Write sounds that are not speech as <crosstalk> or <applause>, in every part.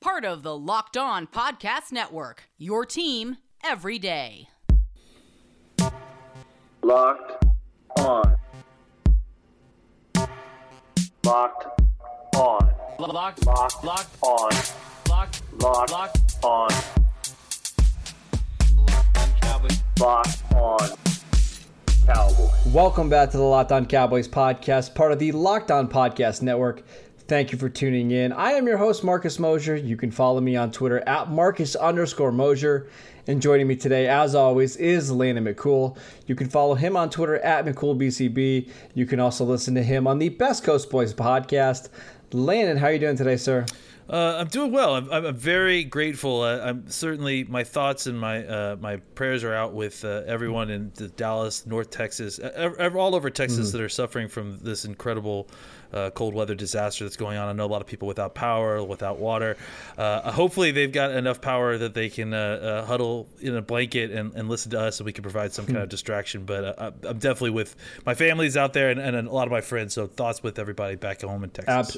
Part of the Locked On Podcast Network, your team every day. Locked on. Locked on. Locked, Locked locked, on. locked, Locked on. locked. on. Locked on. Cowboys. Welcome back to the Locked On Cowboys podcast, part of the Locked On Podcast Network. Thank you for tuning in. I am your host, Marcus Mosher. You can follow me on Twitter at Marcus underscore Mosher. And joining me today, as always, is Landon McCool. You can follow him on Twitter at McCoolBCB. You can also listen to him on the Best Coast Boys podcast. Landon, how are you doing today, sir? Uh, I'm doing well. I'm, I'm very grateful. Uh, I'm certainly my thoughts and my uh, my prayers are out with uh, everyone in the Dallas, North Texas, ev- ev- all over Texas that are suffering from this incredible uh, cold weather disaster that's going on. I know a lot of people without power, without water. Uh, hopefully, they've got enough power that they can uh, uh, huddle in a blanket and, and listen to us, so we can provide some kind of distraction. But uh, I'm definitely with my families out there and, and a lot of my friends. So thoughts with everybody back at home in Texas.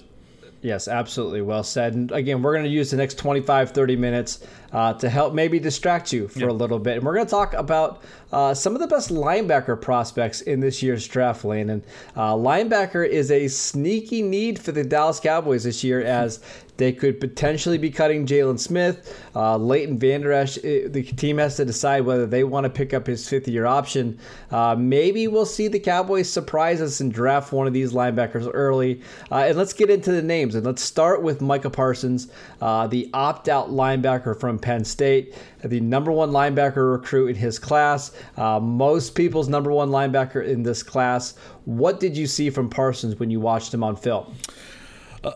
Yes, absolutely. Well said. And again, we're going to use the next 25, 30 minutes uh, to help maybe distract you for a little bit. And we're going to talk about uh, some of the best linebacker prospects in this year's draft lane. And uh, linebacker is a sneaky need for the Dallas Cowboys this year <laughs> as they could potentially be cutting Jaylon Smith. Uh, Leighton Vander Esch, eh, the team has to decide whether they want to pick up his fifth year option. Uh, maybe we'll see the Cowboys surprise us and draft one of these linebackers early. Uh, and let's get into the names. And let's start with Micah Parsons, uh, the opt out linebacker from Penn State, the number one linebacker recruit in his class, uh, most people's number one linebacker in this class. What did you see from Parsons when you watched him on film?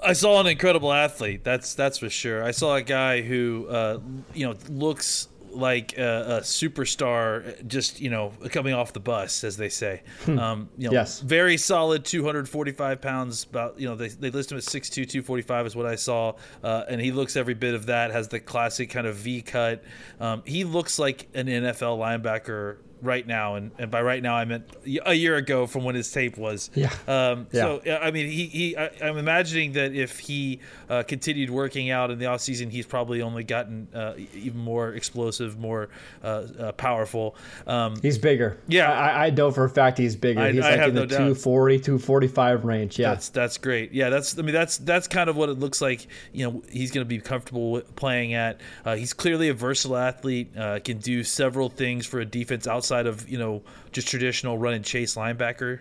I saw an incredible athlete. That's that's for sure. I saw a guy who, uh, you know, looks like a, a superstar, just you know, coming off the bus, as they say. Um, you know, Yes. very solid, 245 pounds. About you know, they, they list him at 6'2", 245 is what I saw, uh, and he looks every bit of that. Has the classic kind of V cut. Um, he looks like an NFL linebacker right now, and, and by right now I meant a year ago from when his tape was. Yeah. Um, Yeah. So I mean, he, he I, I'm imagining that if he uh, continued working out in the off season, he's probably only gotten uh, even more explosive, more uh, uh, powerful. Um, He's bigger. Yeah. I, I know for a fact he's bigger. I- he's I like in the no doubt. 240, 245 range. Yeah. That's that's great. Yeah, that's I mean that's that's kind of what it looks like. You know, he's going to be comfortable playing at. Uh, he's clearly a versatile athlete. Uh, can do several things for a defense outside of you know just traditional run and chase linebacker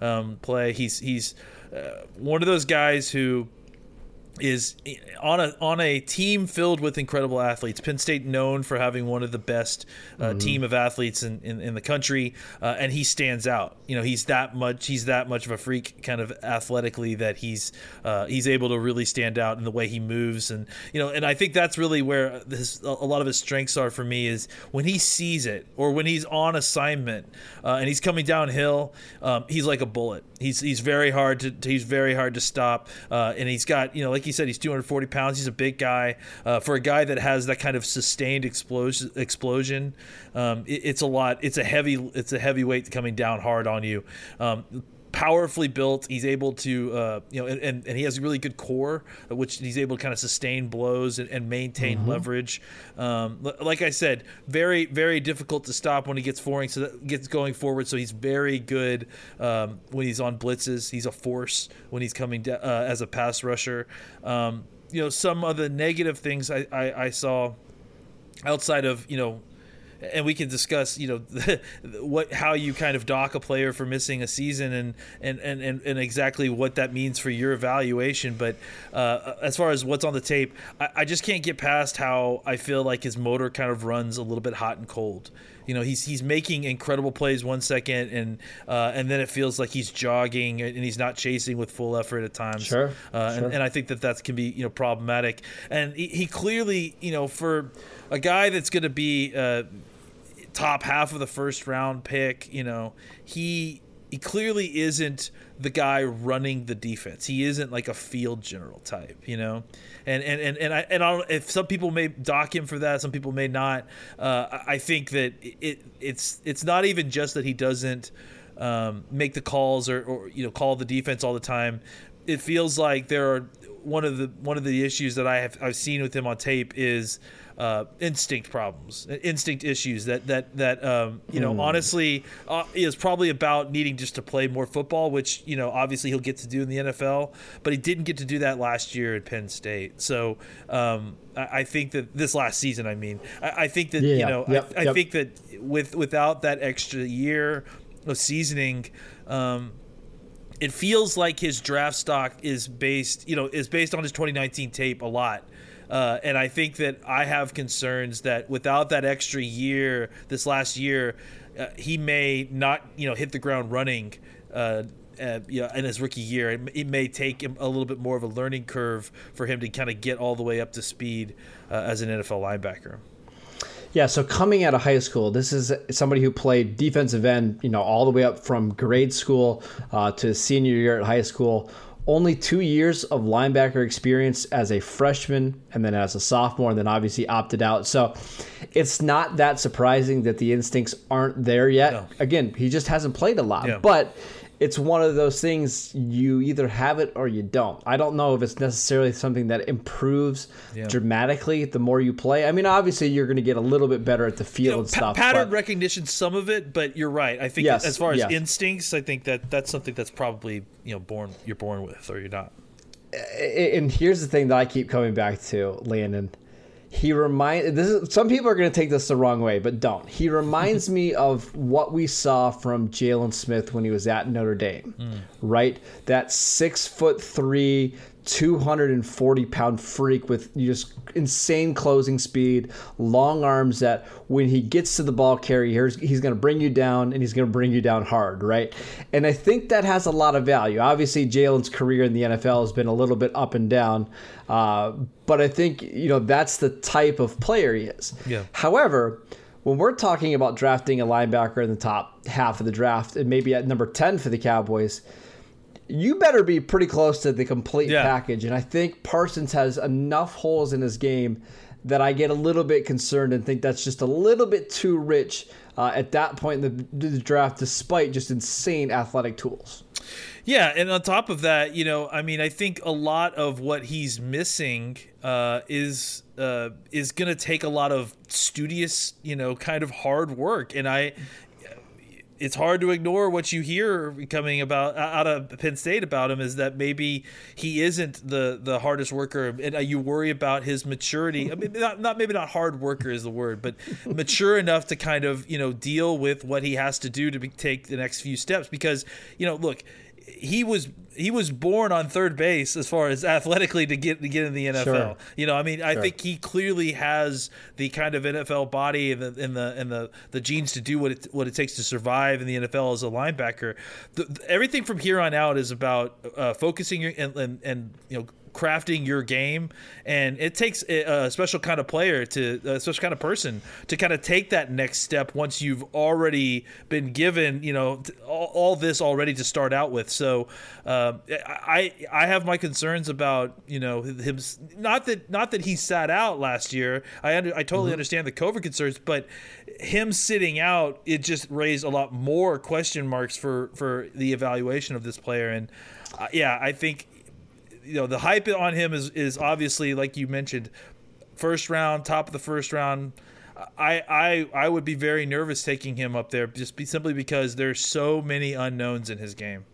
um, play. He's he's uh, one of those guys who is on a on a team filled with incredible athletes. Penn State known for having one of the best uh, team of athletes in, in, in the country, uh, and he stands out. You know, he's that much he's that much of a freak, kind of athletically, that he's uh, he's able to really stand out in the way he moves, and you know, and I think that's really where this, a lot of his strengths are for me is when he sees it or when he's on assignment uh, and he's coming downhill, um, he's like a bullet. He's he's very hard to he's very hard to stop, uh, and he's got you know like you said he's 240 pounds. He's a big guy uh, for a guy that has that kind of sustained explosion. Explosion, um, it- it's a lot. It's a heavy it's a heavy weight coming down hard on you. Um, powerfully built. He's able to, uh, you know, and, and, and he has a really good core, which he's able to kind of sustain blows and, and maintain leverage. Um, l- like I said, very, very difficult to stop when he gets forward, so that gets going forward. So he's very good um, when he's on blitzes. He's a force when he's coming da- uh, as a pass rusher. Um, you know, some of the negative things I, I, I saw outside of, you know, and we can discuss, you know, <laughs> what how you kind of dock a player for missing a season and and and, and, and exactly what that means for your evaluation. But uh, as far as what's on the tape, I, I just can't get past how I feel like his motor kind of runs a little bit hot and cold. You know, he's he's making incredible plays one second, and uh, and then it feels like he's jogging and he's not chasing with full effort at times. Sure, uh, sure. And, and I think that that can be you know problematic. And he, he clearly you know for a guy that's going to be uh, top half of the first round pick, you know, he he clearly isn't the guy running the defense. He isn't like a field general type, you know. And and and, and I and I don't, if some people may dock him for that, some people may not. Uh, I think that it it's it's not even just that he doesn't um, make the calls or, or you know call the defense all the time. It feels like there are one of the one of the issues that I have I've seen with him on tape is uh, instinct problems, instinct issues that that that um, you know Hmm. honestly uh, is probably about needing just to play more football, which you know obviously he'll get to do in the NFL, but he didn't get to do that last year at Penn State. So um, I, I think that this last season, I mean, I, I think that you know yep, I, I yep. think that with without that extra year of seasoning. Um, it feels like his draft stock is based, you know, is based on his 2019 tape a lot. Uh, and I think that I have concerns that without that extra year, this last year, uh, he may not, you know, hit the ground running. Uh, uh, yeah, in his rookie year, it, it may take him a little bit more of a learning curve for him to kind of get all the way up to speed uh, as an NFL linebacker. Yeah, so coming out of high school, this is somebody who played defensive end, you know, all the way up from grade school uh, to senior year at high school. Only two years of linebacker experience as a freshman and then as a sophomore, and then obviously opted out. So it's not that surprising that the instincts aren't there yet. No. Again, he just hasn't played a lot. Yeah. But it's one of those things you either have it or you don't. I don't know if it's necessarily something that improves Yeah. dramatically the more you play. I mean, obviously you're going to get a little bit better at the field you know, and pa- stuff. pattern but- recognition, some of it, but you're right. I think Yes, as far as yes. instincts, I think that that's something that's probably you know born you're born with or you're not. and here's the thing that I keep coming back to, Landon. He remind this is some people are going to take this the wrong way, but don't. He <laughs> reminds me of what we saw from Jaylon Smith when he was at Notre Dame, hmm. right? That six foot three, 240 pound freak with just insane closing speed, long arms that when he gets to the ball carrier, he's, he's going to bring you down and he's going to bring you down hard, right? And I think that has a lot of value. Obviously, Jaylon's career in the NFL has been a little bit up and down, uh, but I think, you know, that's the type of player he is. Yeah. However, when we're talking about drafting a linebacker in the top half of the draft and maybe at number 10 for the Cowboys, you better be pretty close to the complete Yeah. package. And I think Parsons has enough holes in his game that I get a little bit concerned and think that's just a little bit too rich uh, at that point in the, the draft, despite just insane athletic tools. Yeah, and on top of that, you know, I mean, I think a lot of what he's missing uh, is uh, is going to take a lot of studious, you know, kind of hard work, and I. It's hard to ignore what you hear coming about out of Penn State about him is that maybe he isn't the the hardest worker, and uh, you worry about his maturity. I mean, not, not maybe not hard worker is the word, but <laughs> mature enough to kind of you know deal with what he has to do to be, take the next few steps. Because you know, look, he was he was born on third base as far as athletically to get to get in the NFL. Sure. You know, I mean, I think he clearly has the kind of NFL body and the and the and the, the genes to do what it what it takes to survive in the NFL as a linebacker. The, everything from here on out is about uh, focusing your and, and and you know crafting your game and it takes a, a special kind of player to a special kind of person to kind of take that next step once you've already been given you know all, all this already to start out with. So um, I I have my concerns about you know him not that not that he sat out last year I under, I totally understand the COVID concerns but him sitting out it just raised a lot more question marks for for the evaluation of this player. And uh, yeah I think you know the hype on him is is obviously like you mentioned first round top of the first round I, I I would be very nervous taking him up there just be, simply because there's so many unknowns in his game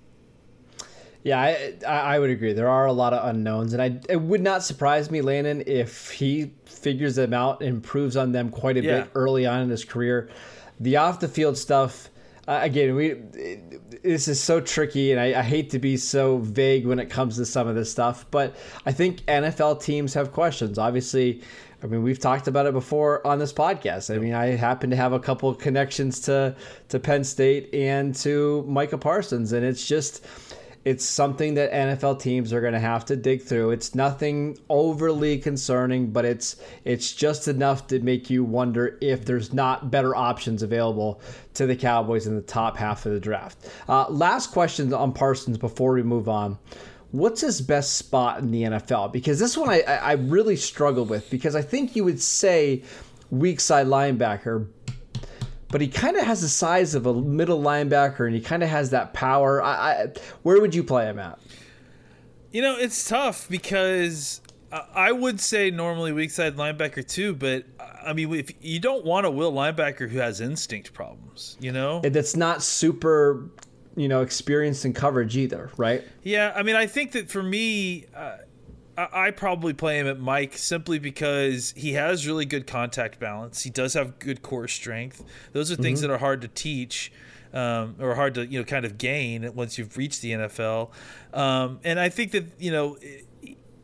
Yeah, I, I would agree. There are a lot of unknowns, and I it would not surprise me, Landon, if he figures them out and improves on them quite a Yeah. bit early on in his career. The off the field stuff, uh, again, we this is so tricky, and I, I hate to be so vague when it comes to some of this stuff, but I think NFL teams have questions. Obviously, I mean, we've talked about it before on this podcast. I mean, I happen to have a couple of connections to to Penn State and to Micah Parsons, and it's just it's something that NFL teams are going to have to dig through. It's nothing overly concerning, but it's it's just enough to make you wonder if there's not better options available to the Cowboys in the top half of the draft. Uh, last question on Parsons before we move on. What's his best spot in the NFL? Because this one I, I really struggled with because I think you would say weak side linebacker, but he kind of has the size of a middle linebacker and he kind of has that power. I, I, where would you play him at? You know, it's tough because I- would say normally weak side linebacker too, but I mean, if you don't want a will linebacker who has instinct problems, you know? That's not super, you know, experienced in coverage either, right? Yeah, I mean, I think that for me, uh, I probably play him at Mike simply because he has really good contact balance. He does have good core strength. Those are things that are hard to teach. Um, or hard to you know kind of gain once you've reached the NFL, um, and I think that you know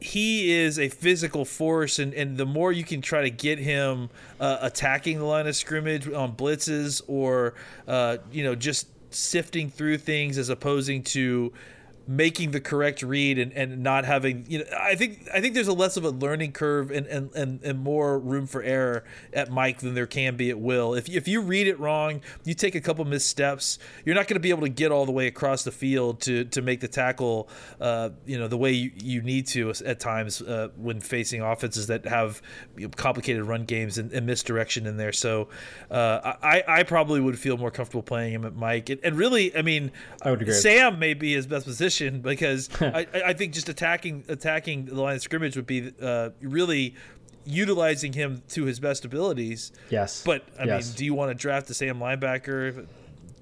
he is a physical force, and, and the more you can try to get him uh, attacking the line of scrimmage on blitzes, or uh, you know just sifting through things as opposing to making the correct read and, and not having you know I think I think there's a less of a learning curve and, and, and, and more room for error at Mike than there can be at Will. If if you read it wrong, you take a couple missteps, you're not going to be able to get all the way across the field to to make the tackle uh, you know the way you, you need to at times uh, when facing offenses that have complicated run games and, and misdirection in there. So uh, I I probably would feel more comfortable playing him at Mike and, and really I mean I would agree. Sam may be his best position because <laughs> I, I think just attacking attacking the line of scrimmage would be uh, really utilizing him to his best abilities. Yes. But I Yes. mean, do you want to draft the same linebacker,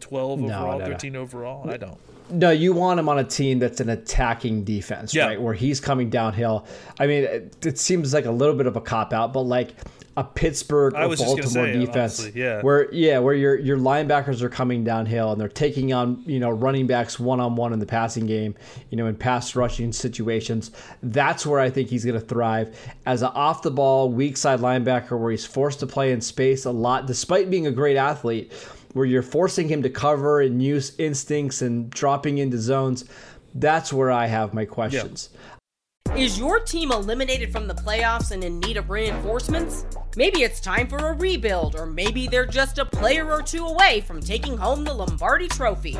twelve No, overall, no, no. thirteen overall? I don't. No, you want him on a team that's an attacking defense, Yeah. right? Where he's coming downhill. I mean, it, it seems like a little bit of a cop out, but like a Pittsburgh or was just gonna Baltimore say, defense, honestly, yeah. where yeah, where your your linebackers are coming downhill and they're taking on you know running backs one on one in the passing game, you know, in pass rushing situations. That's where I think he's going to thrive as an off the ball weak side linebacker, where he's forced to play in space a lot, despite being a great athlete where you're forcing him to cover and use instincts and dropping into zones. That's where I have my questions. Is your team eliminated from the playoffs and in need of reinforcements? Maybe it's time for a rebuild, or maybe they're just a player or two away from taking home the Lombardi Trophy.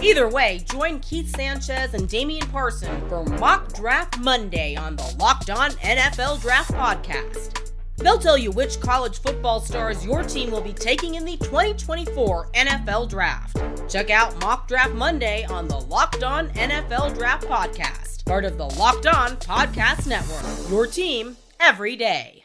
Either way, join Keith Sanchez and Damian Parson for Mock Draft Monday on the Locked On NFL Draft Podcast. They'll tell you which college football stars your team will be taking in the 2024 NFL Draft. Check out Mock Draft Monday on the Locked On NFL Draft Podcast, part of the Locked On Podcast Network. Your team every day.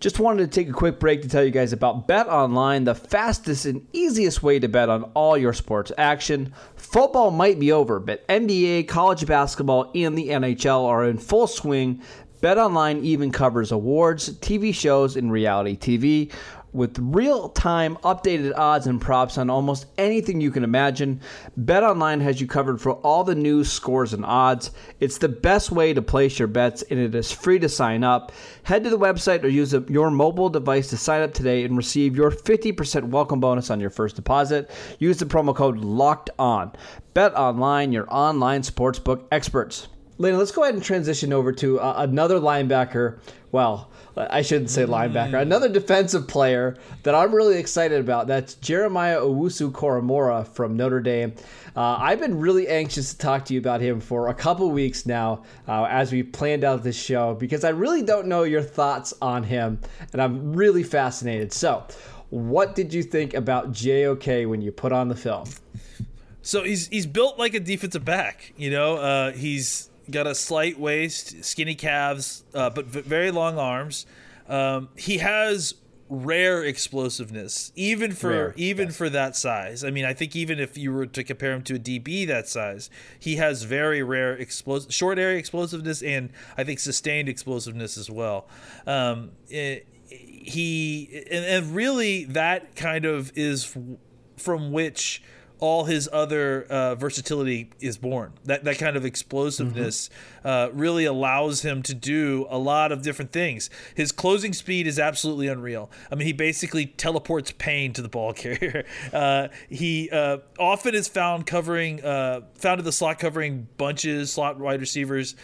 Just wanted to take a quick break to tell you guys about Bet Online, the fastest and easiest way to bet on all your sports action. Football might be over, but NBA, college basketball, and the NHL are in full swing. Bet Online even covers awards, TV shows, and reality TV with real-time updated odds and props on almost anything you can imagine. BetOnline has you covered for all the news, scores, and odds. It's the best way to place your bets, and it is free to sign up. Head to the website or use your mobile device to sign up today and receive your 50% welcome bonus on your first deposit. Use the promo code LOCKED ON. BetOnline, your online sportsbook experts. Lena, let's go ahead and transition over to uh, another linebacker. Well, I shouldn't say linebacker. Another defensive player that I'm really excited about. That's Jeremiah Owusu Koramoah from Notre Dame. Uh, I've been really anxious to talk to you about him for a couple weeks now uh, as we planned out this show because I really don't know your thoughts on him, and I'm really fascinated. So, what did you think about JOK when you put on the film? So he's he's built like a defensive back. You know, uh, he's got a slight waist, skinny calves, uh, but v- very long arms. Um, he has rare explosiveness, even for Rare, even yes. for that size. I mean, I think even if you were to compare him to a DB that size, he has very rare explos- short area explosiveness and I think sustained explosiveness as well. Um, it- he and, and really that kind of is from which all his other uh, versatility is born. That that kind of explosiveness uh, really allows him to do a lot of different things. His closing speed is absolutely unreal. I mean, he basically teleports pain to the ball <laughs> carrier. Uh, he uh, often is found covering, uh, found in the slot covering bunches, slot wide receivers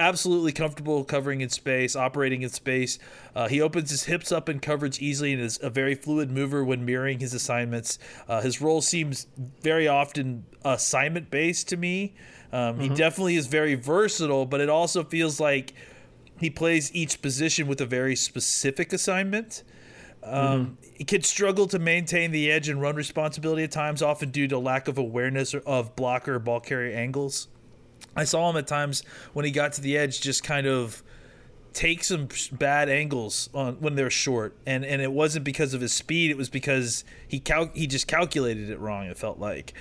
absolutely comfortable covering in space, operating in space. Uh, he opens his hips up in coverage easily and is a very fluid mover when mirroring his assignments. Uh, his role seems very often assignment based to me. Um, He definitely is very versatile, but it also feels like he plays each position with a very specific assignment. Um, He could struggle to maintain the edge and run responsibility at times, often due to lack of awareness of blocker or ball carrier angles. I saw him at times when he got to the edge just kind of take some bad angles on when they're short. And and it wasn't because of his speed it was because he cal- he just calculated it wrong it felt like.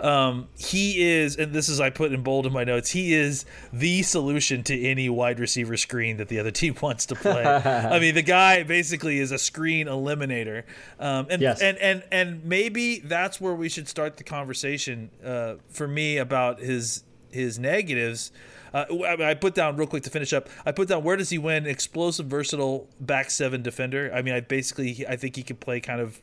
Um, he is and this is I put in bold in my notes he is the solution to any wide receiver screen that the other <laughs> team wants to play. I mean the guy basically is a screen eliminator. Um, and Yes. and and and maybe that's where we should start the conversation uh, for me about his his negatives. Uh, I put down real quick to finish up. I put down where does he win? Explosive, versatile back seven defender. I mean, I basically I think he could play kind of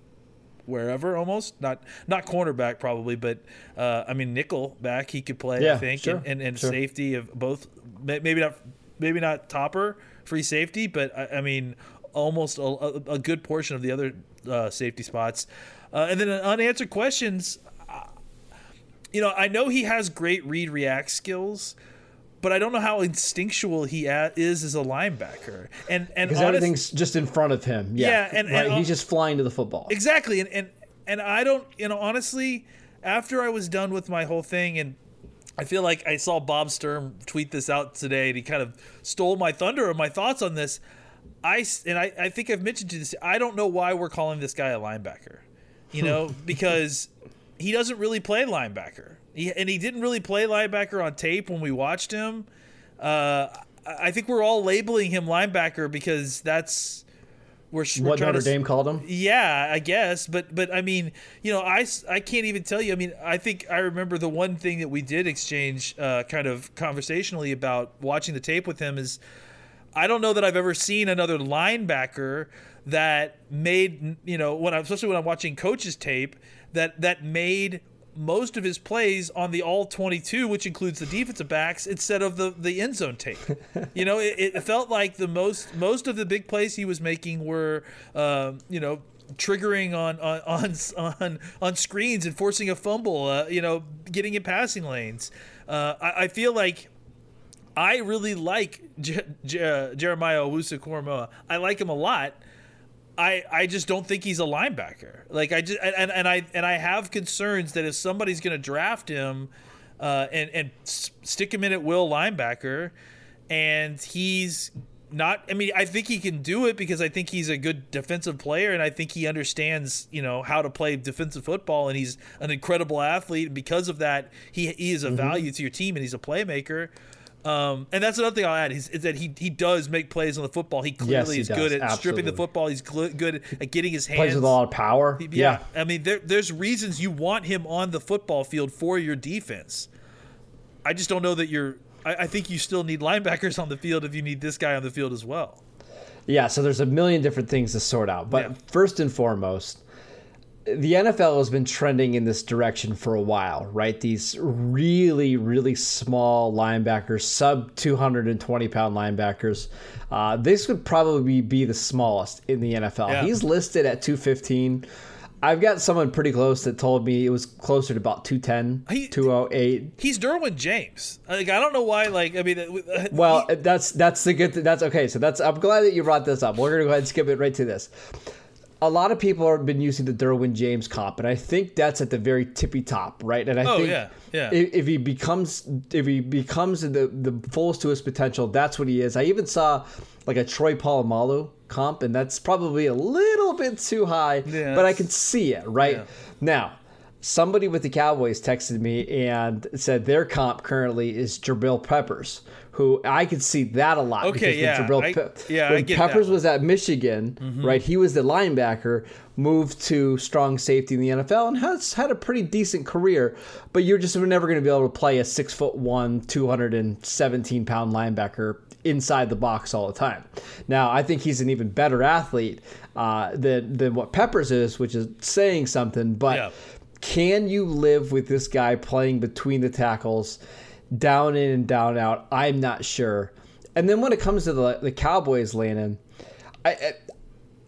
wherever almost not not cornerback probably, but uh, I mean nickel back he could play. I think sure, and and, and sure. safety of both. Maybe not maybe not topper free safety, but I, I mean almost a, a, a good portion of the other uh, safety spots. Uh, and then unanswered questions you know, I know he has great read react skills, but I don't know how instinctual he a- is as a linebacker. And and because honest- everything's just in front of him. Yeah, Yeah, and- right. and- he's just flying to the football. exactly, and and and I don't, you know, honestly, after I was done with my whole thing, and I feel like I saw Bob Sturm tweet this out today, and he kind of stole my thunder or my thoughts on this. I and I, I think I've mentioned to this. I don't know why we're calling this guy a linebacker, you <laughs> know, because he doesn't really play linebacker, he, and he didn't really play linebacker on tape when we watched him. Uh, I think we're all labeling him linebacker because that's we're, we're what Notre to Dame called him. yeah, I guess, but but I mean, you know, I I can't even tell you. I mean, I think I remember the one thing that we did exchange uh, kind of conversationally about watching the tape with him is I don't know that I've ever seen another linebacker that made you know when I, especially when I'm watching coaches tape that that made most of his plays on the all 22 which includes the defensive backs instead of the the end zone tape <laughs> you know it, it felt like the most most of the big plays he was making were um, you know triggering on on on on, on screens and forcing a fumble uh, you know getting in passing lanes uh, I, I feel like I really like J- J- Jeremiah Owusu Koramoah. I like him a lot. I I just don't think he's a linebacker. Like I just and, and I and I have concerns that if somebody's going to draft him uh, and and stick him in at will linebacker, and he's not. I mean, I think he can do it because I think he's a good defensive player, and I think he understands you know how to play defensive football, and he's an incredible athlete. And because of that, he he is a value to your team, and he's a playmaker. Um, and that's another thing I'll add is, is that he he does make plays on the football. He clearly he is does. good at stripping the football. He's gl- good at getting his hands. Plays with a lot of power. Yeah, I mean, there, there's reasons you want him on the football field for your defense. I just don't know that you're. I, I think you still need linebackers on the field if you need this guy on the field as well. Yeah, so there's a million different things to sort out. But Yeah. first and foremost, the NFL has been trending in this direction for a while, right? These really, really small linebackers, sub 220 pound linebackers. Uh, this would probably be the smallest in the NFL. Yeah. He's listed at 215. I've got someone pretty close that told me it was closer to about 210, He- 208. He's Derwin James. Like I don't know why. Like I mean, uh, Well, he- that's that's the good. Th- that's okay. So that's. I'm glad that you brought this up. We're gonna go ahead and skip it right to this. A lot of people have been using the Derwin James comp, and I think that's at the very tippy top, right? And I Oh, think yeah, yeah. If, if he becomes if he becomes the the fullest to his potential, that's what he is. I even saw like a Troy Polamalu comp, and that's probably a little bit too high, Yeah, but I can see it right now. Somebody with the Cowboys texted me and said their comp currently is Jabril Peppers, who I could see that a lot. Okay, yeah, Jabril I- Pe- yeah, I get that Peppers one. was at Michigan, right? He was the linebacker, moved to strong safety in the NFL, and has had a pretty decent career. But you're just never going to be able to play a six foot one, two hundred and seventeen pound linebacker inside the box all the time. Now, I think he's an even better athlete uh, than than what Peppers is, which is saying something. But Yeah. Can you live with this guy playing between the tackles, down in and down out? I'm not sure. And then when it comes to the the Cowboys, Landon, I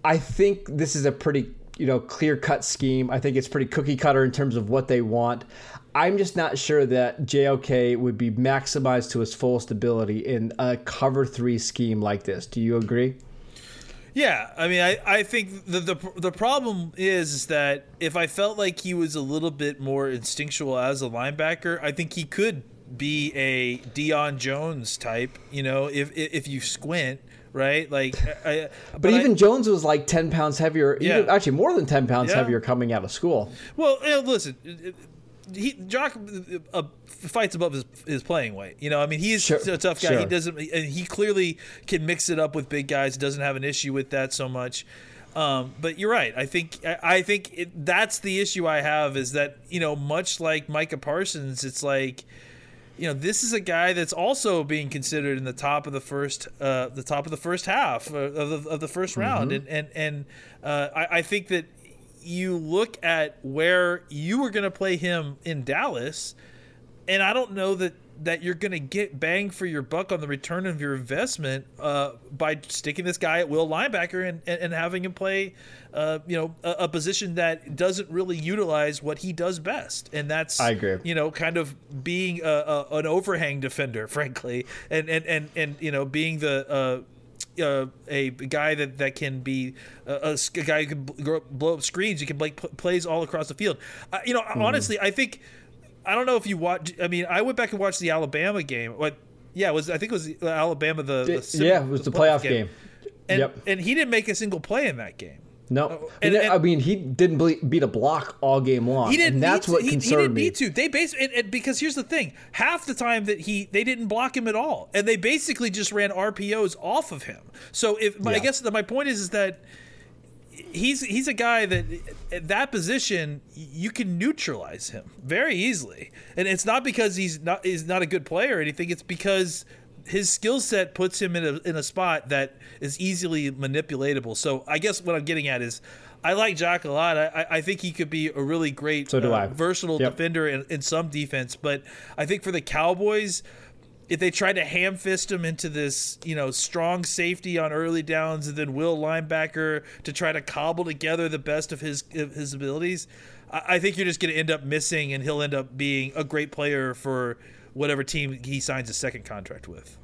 I- think this is a pretty you know clear cut scheme. I think it's pretty cookie cutter in terms of what they want. I'm just not sure that JOK would be maximized to his fullest ability in a cover three scheme like this. Do you agree? Yeah, I mean, I, I think the, the the problem is, is that if I felt like he was a little bit more instinctual as a linebacker, I think he could be a Deion Jones type. You know, if if you squint, right? Like, I, But, I- even Jones was like 10 pounds heavier, even, actually more than 10 pounds Yeah. heavier coming out of school. Well, listen, he JOK uh, fights above his, his playing weight. You know, I mean, he's Sure, a tough guy. He doesn't, and he clearly can mix it up with big guys. Doesn't have an issue with that so much. Um, but you're right. I think I, I think it, that's the issue I have is that you know, much like Micah Parsons, it's like you know, this is a guy that's also being considered in the top of the first, uh, the top of the first half uh, of the, of the 1st round, and and and uh, I, I think that you look at where you were going to play him in Dallas, and I don't know that that you're going to get bang for your buck on the return of your investment uh, by sticking this guy at will linebacker and, and, and having him play, uh, you know, a, a position that doesn't really utilize what he does best, and that's I agree. You know, kind of being a, a, an overhang defender, <laughs> frankly, and and and and you know, being the. Uh, uh, a guy that, that can be uh, a, a guy who can bl- blow up screens. You can like p- plays all across the field. Uh, you know, honestly, I think I don't know if you watch. I mean, I went back and watched the Alabama game. What? Yeah, it was I think it was Alabama the, the yeah, it was the playoff game. And, Yep. and he didn't make a single play in that game. No, Oh, and, and- I mean he didn't beat a block all game long. He didn't. and that's what to, he, he concerned didn't me. need to. They basically because here's the thing: half the time that he they didn't block him at all, and they basically just ran RPOs off of him. So if I guess that my point is is that he's he's a guy that at that position you can neutralize him very easily, and it's not because he's not he's not a good player or anything. It's because his skill set puts him in a in a spot that is easily manipulatable. So I guess what I'm getting at is. I like JOK a lot. I, I- think he could be a really great, So do uh, I. versatile Yep. defender in, in some defense. But I think for the Cowboys, if they try to ham fist him into this, you know, strong safety on early downs and then will linebacker to try to cobble together the best of his of his abilities, I, I think you're just going to end up missing, and he'll end up being a great player for whatever team he signs a second contract with.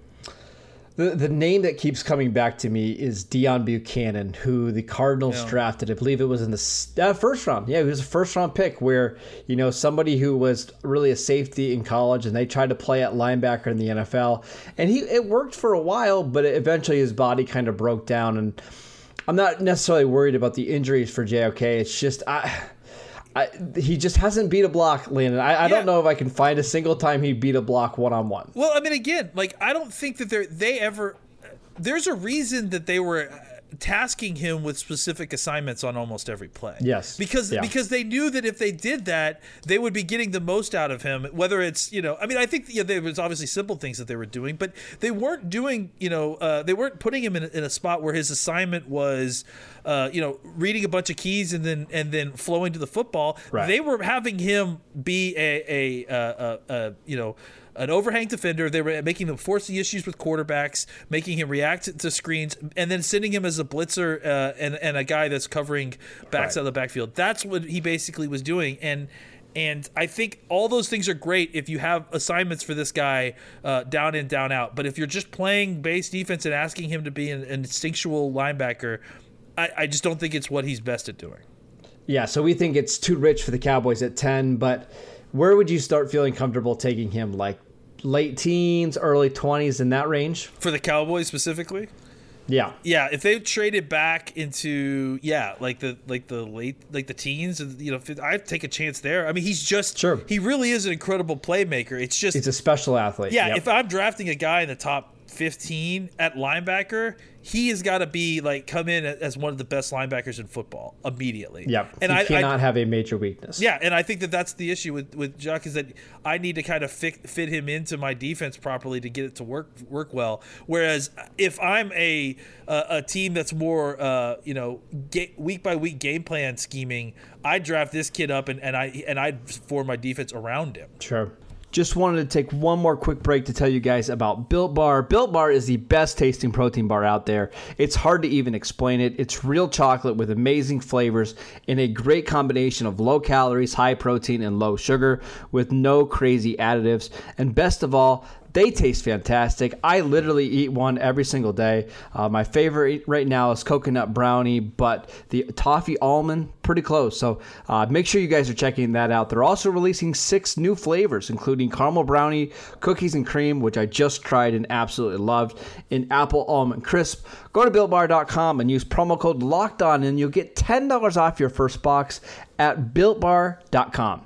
The, the name that keeps coming back to me is Deone Bucannon, who the Cardinals Yeah. drafted. I believe it was in the uh, first round. Yeah, he was a first round pick where, you know, somebody who was really a safety in college and they tried to play at linebacker in the NFL. And he it worked for a while, but eventually his body kind of broke down. And I'm not necessarily worried about the injuries for JOK. It's just, I. I, he just hasn't beat a block, Landon. I, I Yeah. don't know if I can find a single time he beat a block one on one. Well, I mean, again, like I don't think that they they ever. There's a reason that they were tasking him with specific assignments on almost every play. Yes. because Yeah. because they knew that if they did that, they would be getting the most out of him. Whether it's you know, I mean, I think yeah, there was obviously simple things that they were doing, but they weren't doing you know, uh, they weren't putting him in, a- in a spot where his assignment was. Uh, you know, reading a bunch of keys and then and then flowing to the football. Right. They were having him be a a, uh a, a you know an overhang defender. They were making him force the issues with quarterbacks, making him react to screens, and then sending him as a blitzer uh, and and a guy that's covering backs Right. out of the backfield. That's what he basically was doing, and. And I think all those things are great if you have assignments for this guy uh, down in, down out. But if you're just playing base defense and asking him to be an, an instinctual linebacker, I, I just don't think it's what he's best at doing. Yeah, so we think it's too rich for the Cowboys at 10, but where would you start feeling comfortable taking him? Like late teens, early 20s, in that range? For the Cowboys specifically? Yeah. Yeah, if they traded back into yeah, like the like the late like the teens, you know, I'd take a chance there. I mean, he's just Sure. He really is an incredible playmaker. It's just He's a special athlete. yeah. Yep. If I'm drafting a guy in the top 15 at linebacker, he has got to be like come in as one of the best linebackers in football immediately. Yep. and he I, cannot I have a major weakness. yeah, and I think that that's the issue with with JOK is that I need to kind of fit, fit him into my defense properly to get it to work work well. Whereas if I'm a uh, a team that's more uh, you know ga- week by week game plan scheming, I draft this kid up and, and I and I form my defense around him. Sure. Just wanted to take one more quick break to tell you guys about Built Bar. Built Bar is the best tasting protein bar out there. It's hard to even explain it. It's real chocolate with amazing flavors in a great combination of low calories, high protein, and low sugar with no crazy additives. And best of all, they taste fantastic. I literally eat one every single day. Uh, my favorite right now is coconut brownie, but the toffee almond, pretty close. So uh, make sure you guys are checking that out. They're also releasing six new flavors, including caramel brownie, cookies and cream, which I just tried and absolutely loved, and apple almond crisp. Go to builtbar.com and use promo code locked on, and you'll get $10 off your first box at builtbar.com.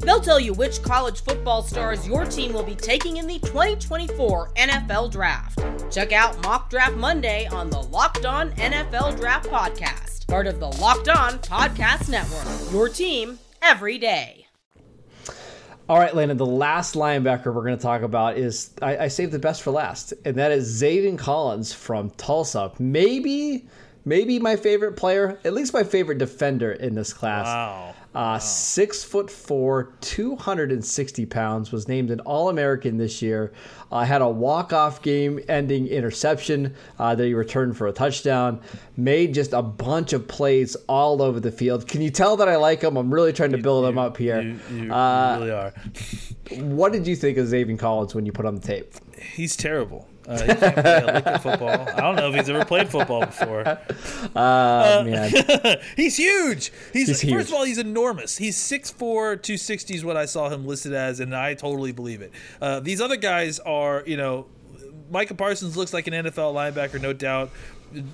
They'll tell you which college football stars your team will be taking in the 2024 NFL Draft. Check out Mock Draft Monday on the Locked On NFL Draft Podcast, part of the Locked On Podcast Network. Your team every day. All right, Landon, the last linebacker we're going to talk about is I, I saved the best for last, and that is Zaven Collins from Tulsa. Maybe, maybe my favorite player, at least my favorite defender in this class. Wow. Uh, Six foot four, 260 pounds, was named an All American this year. Uh, had a walk off game ending interception uh, that he returned for a touchdown. Made just a bunch of plays all over the field. Can you tell that I like him? I'm really trying to build him up here. You, you, Uh, really are. What did you think of Zaven Collins when you put on the tape? He's terrible. Uh, he can't play a lick of football. I don't know if he's ever played football before. Oh, <laughs> man. <laughs> he's huge. He's, He's first of all, he's enormous. He's 6'4", 260 is what I saw him listed as, and I totally believe it. Uh, these other guys are, you know, Micah Parsons looks like an NFL linebacker, no doubt.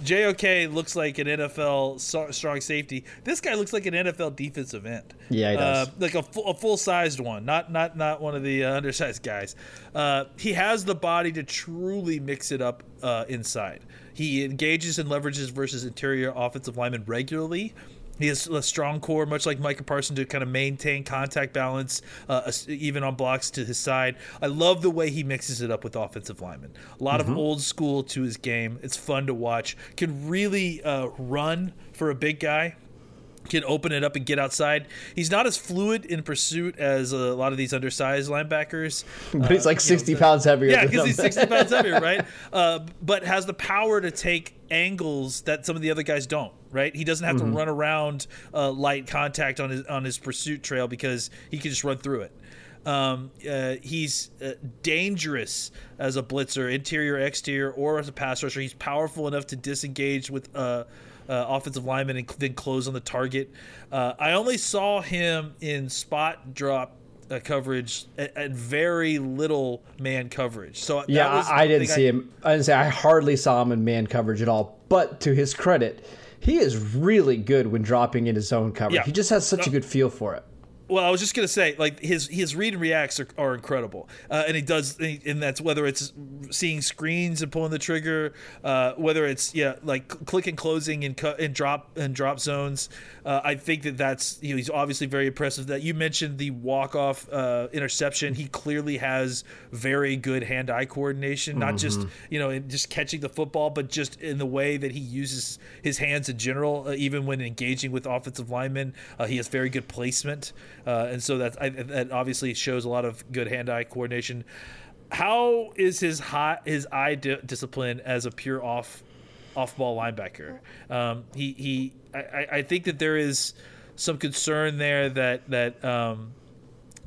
JOK looks like an NFL so- strong safety. This guy looks like an NFL defensive end. Yeah, he does. Uh, like a, full, a full sized one, not not not one of the uh, undersized guys. Uh, he has the body to truly mix it up uh, inside. He engages and leverages versus interior offensive linemen regularly. He has a strong core, much like Micah Parsons, to kind of maintain contact balance, uh, even on blocks to his side. I love the way he mixes it up with offensive linemen. A lot of old school to his game. It's fun to watch. Can really uh, run for a big guy can open it up and get outside. He's not as fluid in pursuit as a lot of these undersized linebackers. But he's like 60 pounds heavier Yeah, because he's 60 <laughs> pounds heavier, right? Uh, but has the power to take angles that some of the other guys don't, right? He doesn't have to run around uh, light contact on his on his pursuit trail because he can just run through it. Um, uh, he's uh, dangerous as a blitzer, interior, exterior, or as a pass rusher. He's powerful enough to disengage with uh, uh, offensive lineman and then close on the target. Uh, I only saw him in spot drop uh, coverage at very little man coverage. So that Yeah, was I, I didn't see him. I didn't say I hardly saw him in man coverage at all. But to his credit, he is really good when dropping into zone coverage. Yeah. He just has such a good feel for it. Well, I was just gonna say, like his his read and reacts are, are incredible, uh, and he does, and that's whether it's seeing screens and pulling the trigger, uh, whether it's yeah, like click and closing and cut and drop and drop zones. Uh, I think that that's you know he's obviously very impressive. That you mentioned the walk off uh, interception, he clearly has very good hand eye coordination, not just you know in just catching the football, but just in the way that he uses his hands in general, uh, even when engaging with offensive linemen. Uh, he has very good placement. Uh, and so that that obviously shows a lot of good hand-eye coordination. how is his high, his eye di- discipline as a pure off off ball linebacker? Um, he he I, I think that there is some concern there that that um,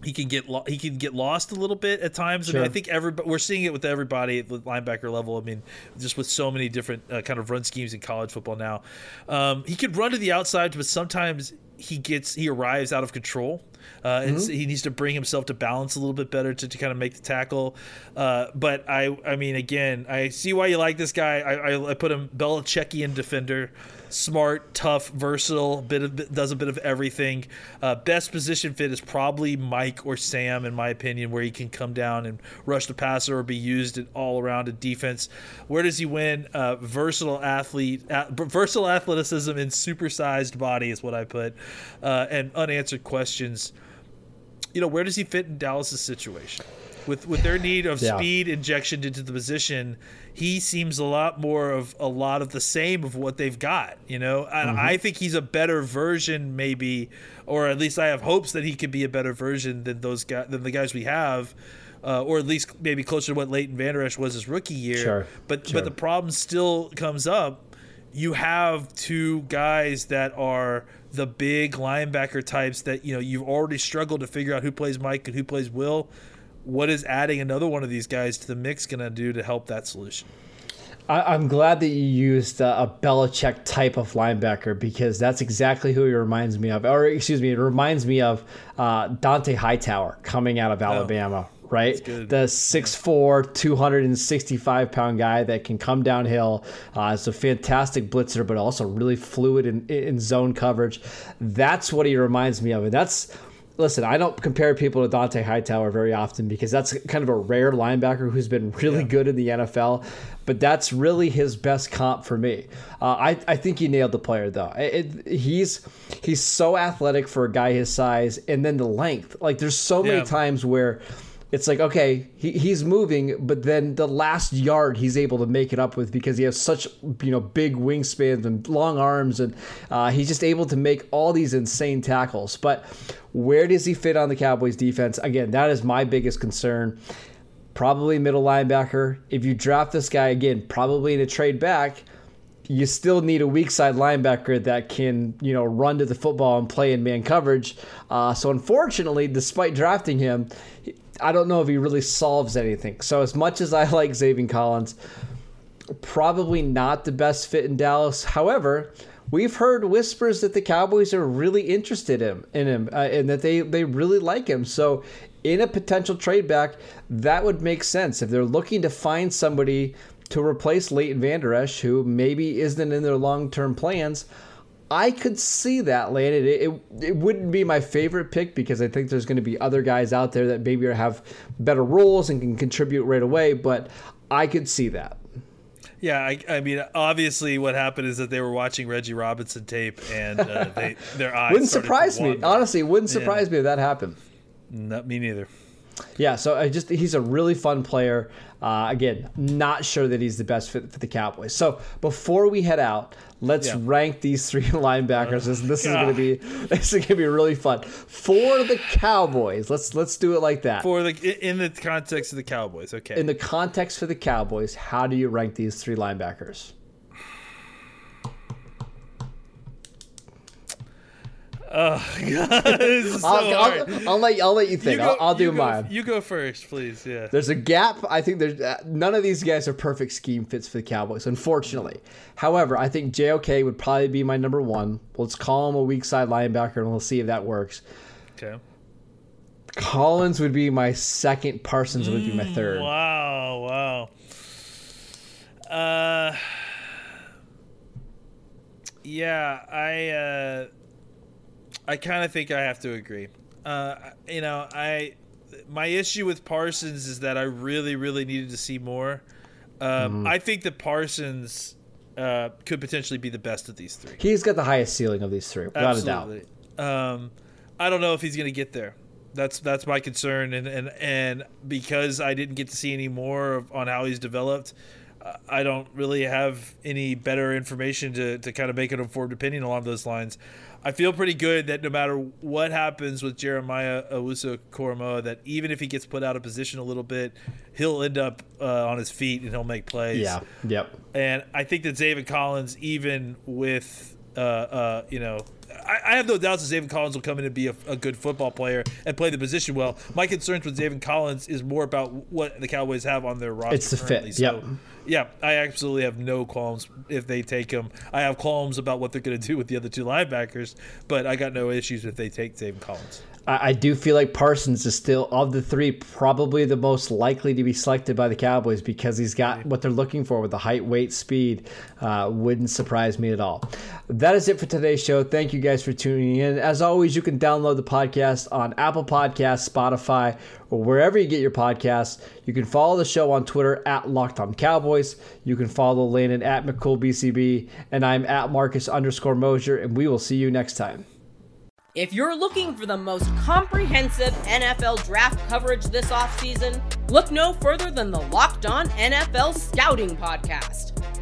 he can get lo- he can get lost a little bit at times. I mean, I think every we're seeing it with everybody at the linebacker level. I mean, just with so many different uh, kind of run schemes in college football now. Um, he could run to the outside, but sometimes he gets he arrives out of control. Uh, so he needs to bring himself to balance a little bit better to, to kind of make the tackle. Uh, but I, I mean, again, I see why you like this guy. I, I, I put him Belichickian defender, smart, tough, versatile, bit of does a bit of everything. Uh, best position fit is probably Mike or Sam, in my opinion, where he can come down and rush the passer or be used in all around a defense. Where does he win? Uh, versatile athlete, versatile athleticism and supersized body is what I put, uh, and unanswered questions you know, where does he fit in Dallas's situation? With with their need of Yeah. speed injection into the position, he seems a lot more of a lot of the same of what they've got. You know, and Mm-hmm. I think he's a better version, maybe, or at least I have hopes that he could be a better version than those guys than the guys we have. Uh, or at least maybe closer to what Leighton Vander Esch was his rookie year. Sure, But sure. but the problem still comes up you have two guys that are the big linebacker types that you know you've already struggled to figure out who plays Mike and who plays Will. What is adding another one of these guys to the mix going to do to help that solution? I, I'm glad that you used uh, a Belichick type of linebacker because that's exactly who he reminds me of. Or excuse me, it reminds me of uh, Dont'a Hightower coming out of Alabama. Right, the 6'4", 265 pound guy that can come downhill. Uh, is a fantastic blitzer, but also really fluid in, in zone coverage. That's what he reminds me of, and that's Listen, I don't compare people to Dont'a Hightower very often because that's kind of a rare linebacker who's been really good in the NFL, but that's really his best comp for me. Uh, I, I think he nailed the player though. It, it- he's he's so athletic for a guy his size, and then the length. Like there's so many times where it's like okay he, he's moving but then the last yard he's able to make it up with because he has such you know big wingspans and long arms and uh, he's just able to make all these insane tackles. But where does he fit on the cowboys defense? Again that is my biggest concern. Probably middle linebacker. If you draft this guy again probably in a trade back you still need a weak side linebacker that can, you know, run to the football and play in man coverage. Uh, so unfortunately, despite drafting him, I don't know if he really solves anything. So as much as I <laughs> like Zaven Collins, probably not the best fit in Dallas. However, we've heard whispers that the Cowboys are really interested in, in him uh, and that they, they really like him. So in a potential trade back, that would make sense. If they're looking to find somebody to replace Leighton Vander Esch, who maybe isn't in their long term plans, I could see that landed. It, it, it wouldn't be my favorite pick because I think there's going to be other guys out there that maybe have better roles and can contribute right away, but I could see that. Yeah, I, I mean, obviously, what happened is that they were watching Reggie Robinson tape, and uh, <laughs> they their eyes Wouldn't surprise me. Honestly, wouldn't surprise me if that happened. Not me neither. Yeah, so I just he's a really fun player. Uh, again, not sure that he's the best fit for the Cowboys. So before we head out, let's Yeah. rank these three <laughs> linebackers. This, this is going to be <laughs> this is going to be really fun for the Cowboys. Let's let's do it like that. For the in the context of the Cowboys, okay. In the context for the Cowboys, how do you rank these three linebackers? This <laughs> is so I'll. I'll, I'll let I'll let you think. You go- I'll, I'll do you go- mine. You go first, please. Yeah. There's a gap. I think there's uh, none of these guys are perfect scheme fits for the Cowboys, unfortunately. However, I think JOK would probably be my number one. Let's call him a weak side linebacker, and we'll see if that works. Okay. Collins would be my second. Parsons would be my third. Wow, wow. Uh Yeah, I uh I kind of think I have to agree. Uh you know, I my issue with Parsons is that I really really needed to see more. Um I think that Parsons uh could potentially be the best of these three. He's got the highest ceiling of these three, without a doubt. Um, I don't know if he's going to get there. That's that's my concern, and and and because I didn't get to see any more of, on how he's developed, I don't really have any better information to, to kind of make an informed opinion along those lines. I feel pretty good that no matter what happens with Jeremiah Owusu Koramoah, that even if he gets put out of position a little bit, he'll end up uh, on his feet and he'll make plays. Yeah. Yep. And I think that Zaven Collins, even with uh, uh, you know, I, I, have no doubts that Zaven Collins will come in and be a, a, good football player and play the position well. My concerns with Zaven Collins is more about what the Cowboys have on their roster. It's the currently. fit. Yep. Yeah, I absolutely have no qualms if they take him. I have qualms about what they're going to do with the other two linebackers, but I got no issues if they take Zaven Collins. I, do feel like Parsons is still of the three probably the most likely to be selected by the Cowboys because he's got what they're looking for with the height, weight, speed. Uh, wouldn't surprise me at all. That is it for today's show. Thank you guys for tuning in. As always, you can download the podcast on Apple Podcasts, Spotify, or wherever you get your podcasts. You can follow the show on Twitter at Locked On Cowboys. You can follow Landon at McCoolBCB, and I'm at Marcus underscore Mosher, and we will see you next time. If you're looking for the most comprehensive NFL draft coverage this offseason, look no further than the Locked On NFL Scouting Podcast.